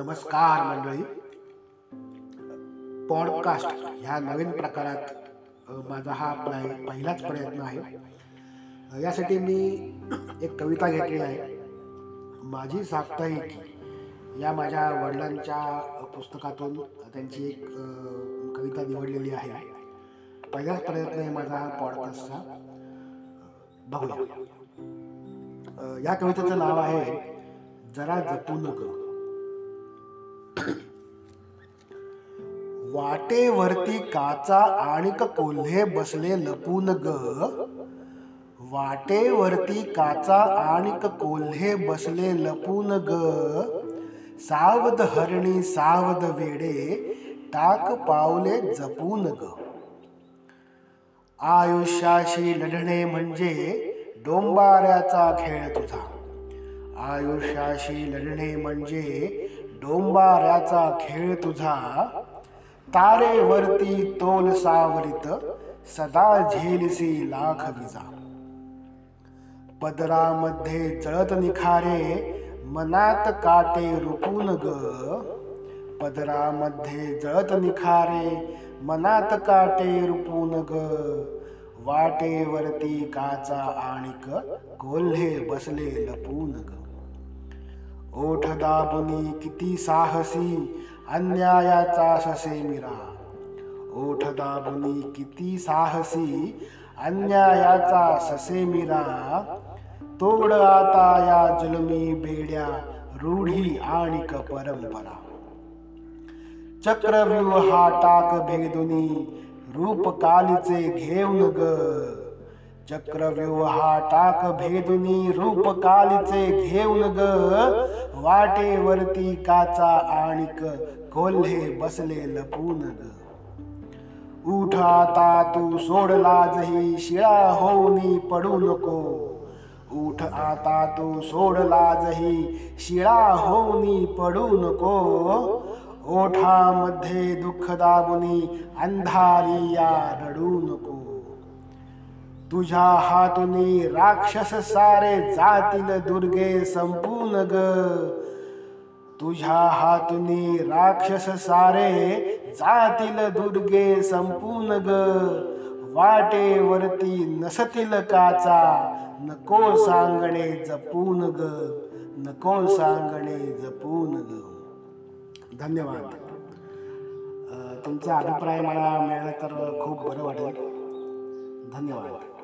नमस्कार मंडळी. पॉडकास्ट ह्या नवीन प्रकारात माझा हा प्राय पहिलाच प्रयत्न आहे. यासाठी मी एक कविता घेतली आहे. माझी साप्ताहिक या माझ्या वडिलांच्या पुस्तकातून त्यांची एक कविता निवडलेली आहे. पहिलाच प्रयत्न आहे माझा हा पॉडकास्टचा बघूया. या कवितेचं नाव आहे जरा जपून नको. वाटेवरती काचा आणिक कोल्हे बसले लपून ग. वाटेवरती काचा आणिक कोल्हे बसले लपून ग. सावध हरणी सावध वेडे टाक पावले जपून ग. आयुष्याशी लढणे म्हणजे डोंबाऱ्याचा खेळ तुझा. आयुष्याशी लढणे म्हणजे डोंबाऱ्याचा खेळ तुझा. तारेवरती तोल सावरित सदा झेलसी लाख विजा. पदरामध्ये जळत निखारे मनात काटे रुपून ग. पदरामध्ये जळत निखारे मनात काटे रुपून ग. वाटेवरती काचा आणिक कोल्हे बसले लपून ग. ओठ दाबुनी किती साहसी अन्यायाचा ससे मिरा. ओठ दाबुनी किती साहसी अन्यायाचा ससे मिरा. तोड आता या जुलमी बेड्या रूढी आणि परंपरा. चक्रव्यूहा टाक भेदुनी रूप कालीचे घेऊन ग. चक्रव्यूहा टाक भेदुनी रूप कालीचे घेऊन ग. वाटेवरती काचा आणिक कोल्हे बसले लपून ग. उठाता तू सोडलाजही शिळा होऊनी पडू नको. उठ आता तू सोडलाजही शिळा होऊनी पडू नको. ओठामध्ये दुःख दाबुनी अंधारी या रडू नको. तुझ्या हातुनी राक्षस सारे जातील दुर्गे संपून ग. तुझ्या हातुनी राक्षस सारे जातील दुर्गे संपून ग. वाटेवरती नसतील काचा नको सांगणे जपून ग. नको सांगणे जपून ग. धन्यवाद. तुमचा अभिप्राय मला मिळाला तर खूप बरं वाटेल. धन्यवाद.